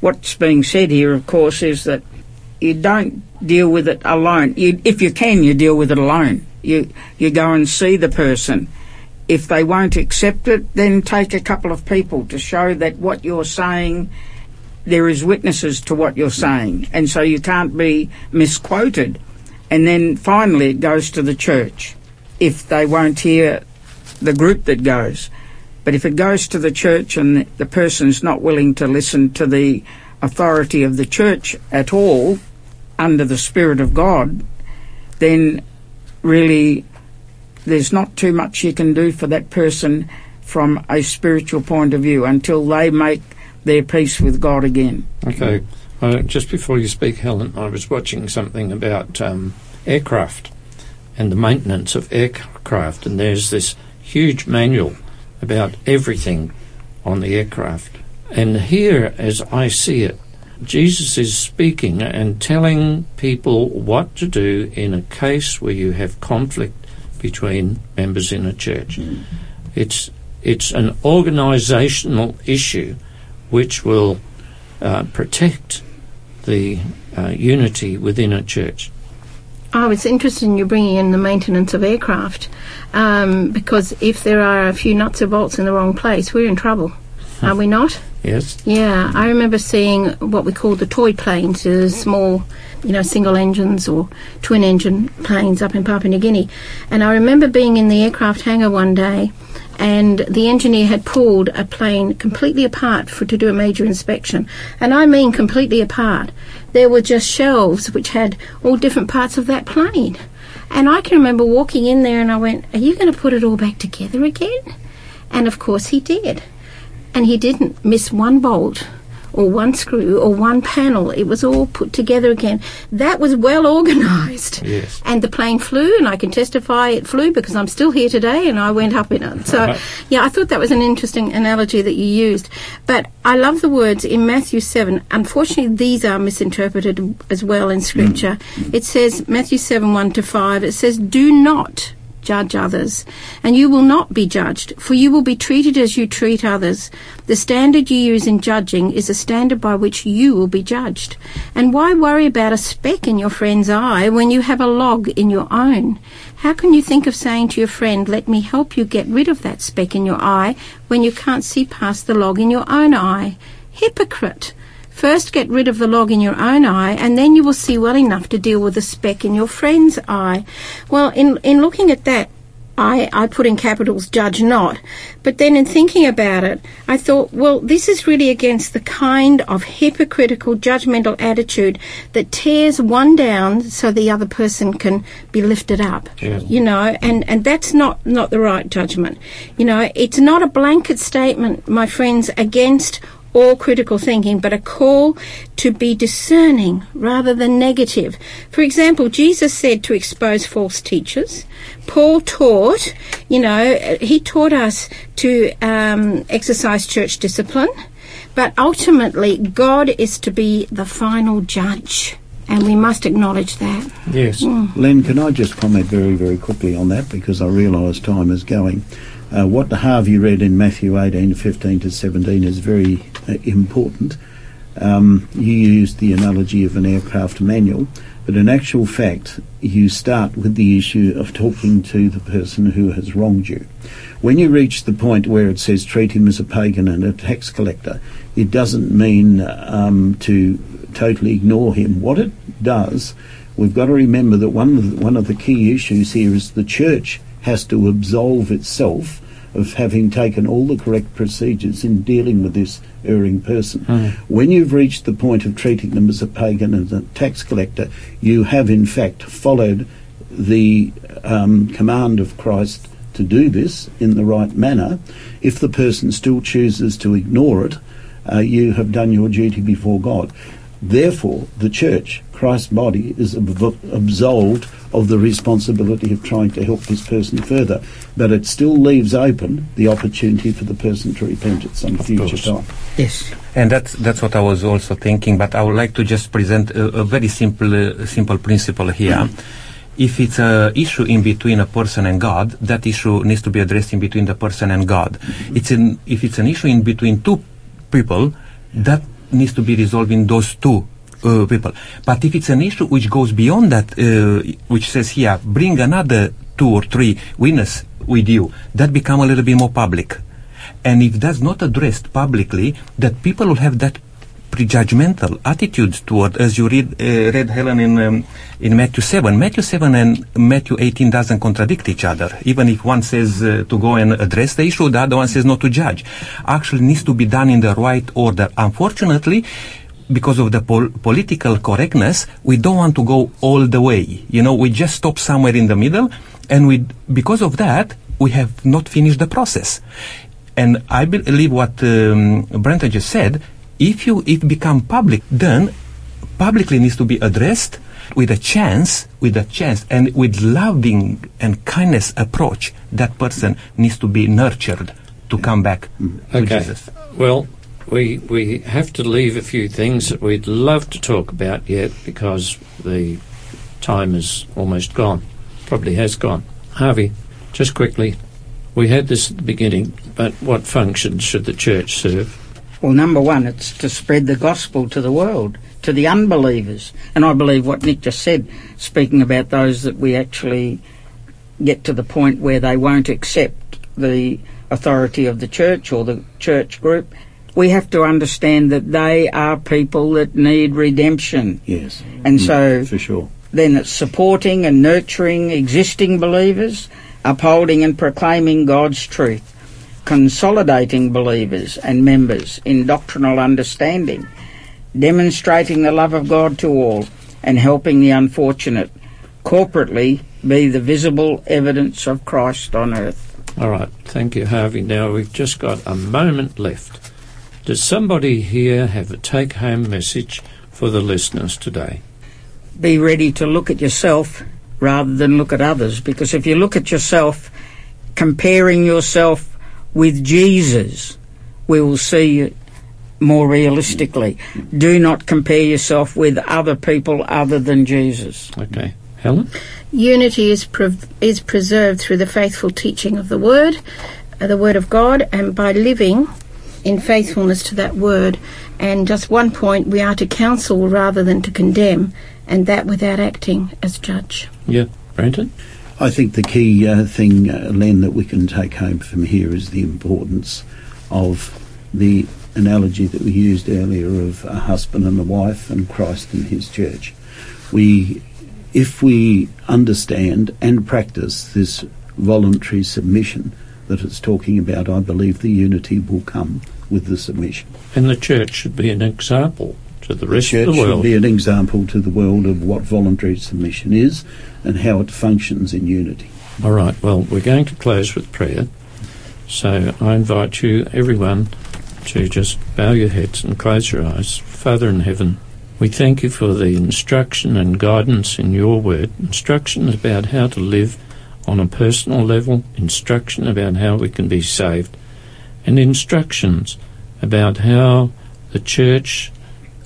What's being said here, of course, is that you don't deal with it alone. You, if you can, you deal with it alone. You you go and see the person. if they won't accept it, then take a couple of people to show that what you're saying, there is witnesses to what you're saying, and so you can't be misquoted. And then finally, it goes to the church if they won't hear the group that goes. But if it goes to the church and the person's not willing to listen to the authority of the church at all, under the Spirit of God, then really there's not too much you can do for that person from a spiritual point of view until they make their peace with God again. Okay. Uh, just before you speak, Helen, I was watching something about um, aircraft and the maintenance of aircraft, and there's this huge manual about everything on the aircraft. And here, as I see it, Jesus is speaking and telling people what to do in a case where you have conflict between members in a church. It's it's an organisational issue which will uh, protect the uh, unity within a church. I was interested in you bringing in the maintenance of aircraft um, because if there are a few nuts or bolts in the wrong place, we're in trouble, are we not? Yes. Yeah, I remember seeing what we call the toy planes, the small, you know, single engines or twin engine planes up in Papua New Guinea. And I remember being in the aircraft hangar one day and the engineer had pulled a plane completely apart for to do a major inspection. And I mean completely apart. There were just shelves which had all different parts of that plane. And I can remember walking in there and I went, Are you going to put it all back together again? And of course he did and he didn't miss one bolt or one screw or one panel. It was all put together again. That was well organised. Yes. And the plane flew, and I can testify it flew because I'm still here today and I went up in it. So, yeah, I thought that was an interesting analogy that you used. But I love the words in Matthew 7. Unfortunately, these are misinterpreted as well in Scripture. Mm. It says, Matthew 7 1 to 5, it says, Do not judge others, and you will not be judged, for you will be treated as you treat others. The standard you use in judging is a standard by which you will be judged. And why worry about a speck in your friend's eye when you have a log in your own? How can you think of saying to your friend, Let me help you get rid of that speck in your eye, when you can't see past the log in your own eye? Hypocrite! First get rid of the log in your own eye, and then you will see well enough to deal with the speck in your friend's eye. Well, in, in looking at that, I, I put in capitals judge not. But then in thinking about it, I thought, well, this is really against the kind of hypocritical, judgmental attitude that tears one down so the other person can be lifted up. Yes. You know, and, and that's not, not the right judgment. You know, it's not a blanket statement, my friends, against all critical thinking, but a call to be discerning rather than negative. For example, Jesus said to expose false teachers. Paul taught, you know, he taught us to um, exercise church discipline, but ultimately, God is to be the final judge, and we must acknowledge that. Yes. Len, can I just comment very, very quickly on that because I realise time is going. Uh, what the Harvey read in Matthew 18, 15 to 17 is very important. Um, you used the analogy of an aircraft manual, but in actual fact, you start with the issue of talking to the person who has wronged you. When you reach the point where it says treat him as a pagan and a tax collector, it doesn't mean um, to totally ignore him. What it does, we've got to remember that one of the, one of the key issues here is the church has to absolve itself of having taken all the correct procedures in dealing with this erring person. When you've reached the point of treating them as a pagan and a tax collector, you have in fact followed the um, command of Christ to do this in the right manner. If the person still chooses to ignore it, uh, you have done your duty before God. Therefore, the church, Christ's body, is ab- absolved of the responsibility of trying to help this person further. But it still leaves open the opportunity for the person to repent at some future course. time. Yes. And that's that's what I was also thinking. But I would like to just present a, a very simple uh, simple principle here. If it's an issue in between a person and God, that issue needs to be addressed in between the person and God. It's in, if it's an issue in between two people, that needs to be resolved in those two uh, people. But if it's an issue which goes beyond that, uh, which says here, bring another two or three witness, with you. That become a little bit more public. And if that's not addressed publicly, that people will have that prejudgmental attitude toward, as you read, uh, read Helen in um, in Matthew seven. Matthew seven and Matthew eighteen doesn't contradict each other. Even if one says uh, to go and address the issue, the other one says not to judge. Actually, needs to be done in the right order. Unfortunately. Because of the pol- political correctness, we don't want to go all the way. You know, we just stop somewhere in the middle, and we, because of that, we have not finished the process. And I believe what um, Brenton just said, if you it become public, then publicly needs to be addressed with a chance, with a chance, and with loving and kindness approach. That person needs to be nurtured to come back to mm-hmm. Okay. Jesus. Well, we we have to leave a few things that we'd love to talk about yet because the time is almost gone. Probably has gone. Harvey, just quickly, we had this at the beginning, but what functions should the church serve? Well, number one, it's to spread the gospel to the world, to the unbelievers. And I believe what Nick just said, speaking about those that we actually get to the point where they won't accept the authority of the church or the church group, we have to understand that they are people that need redemption. Yes, And mm, so for sure. then it's supporting and nurturing existing believers, upholding and proclaiming God's truth, consolidating believers and members in doctrinal understanding, demonstrating the love of God to all, and helping the unfortunate corporately be the visible evidence of Christ on earth. All right, thank you, Harvey. Now we've just got a moment left. Does somebody here have a take home message for the listeners today? be ready to look at yourself rather than look at others. Because if you look at yourself, comparing yourself with Jesus, we will see it more realistically. Do not compare yourself with other people other than Jesus. Okay. Helen? Unity is pre- is preserved through the faithful teaching of the Word, uh, the Word of God, and by living in faithfulness to that Word. And just one point: we are to counsel rather than to condemn, and that without acting as judge. Yeah. Brenton? I think the key uh, thing, uh, Len, that we can take home from here is the importance of the analogy that we used earlier of a husband and a wife and Christ and his church. We, if we understand and practice this voluntary submission that it's talking about, I believe the unity will come with the submission. And the church should be an example to the rest church of the world. should be an example to the world of what voluntary submission is and how it functions in unity. All right, well, we're going to close with prayer. So I invite you, everyone, to just bow your heads and close your eyes. Father in heaven, we thank you for the instruction and guidance in your word, instruction about how to live on a personal level, instruction about how we can be saved, and instructions about how the church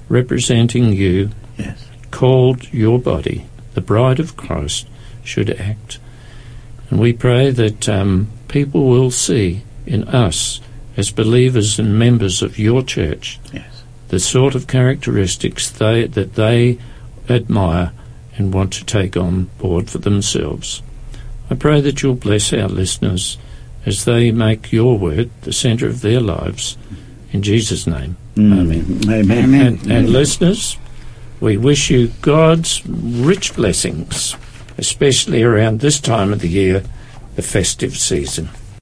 representing you Yes. called your body, the bride of Christ, should act. And we pray that um, people will see in us, as believers and members of your church, Yes. the sort of characteristics they, that they admire and want to take on board for themselves. I pray that you'll bless our listeners as they make your word the centre of their lives. In Jesus' name. Amen. Amen. Amen. And, and listeners, we wish you God's rich blessings, especially around this time of the year, the festive season.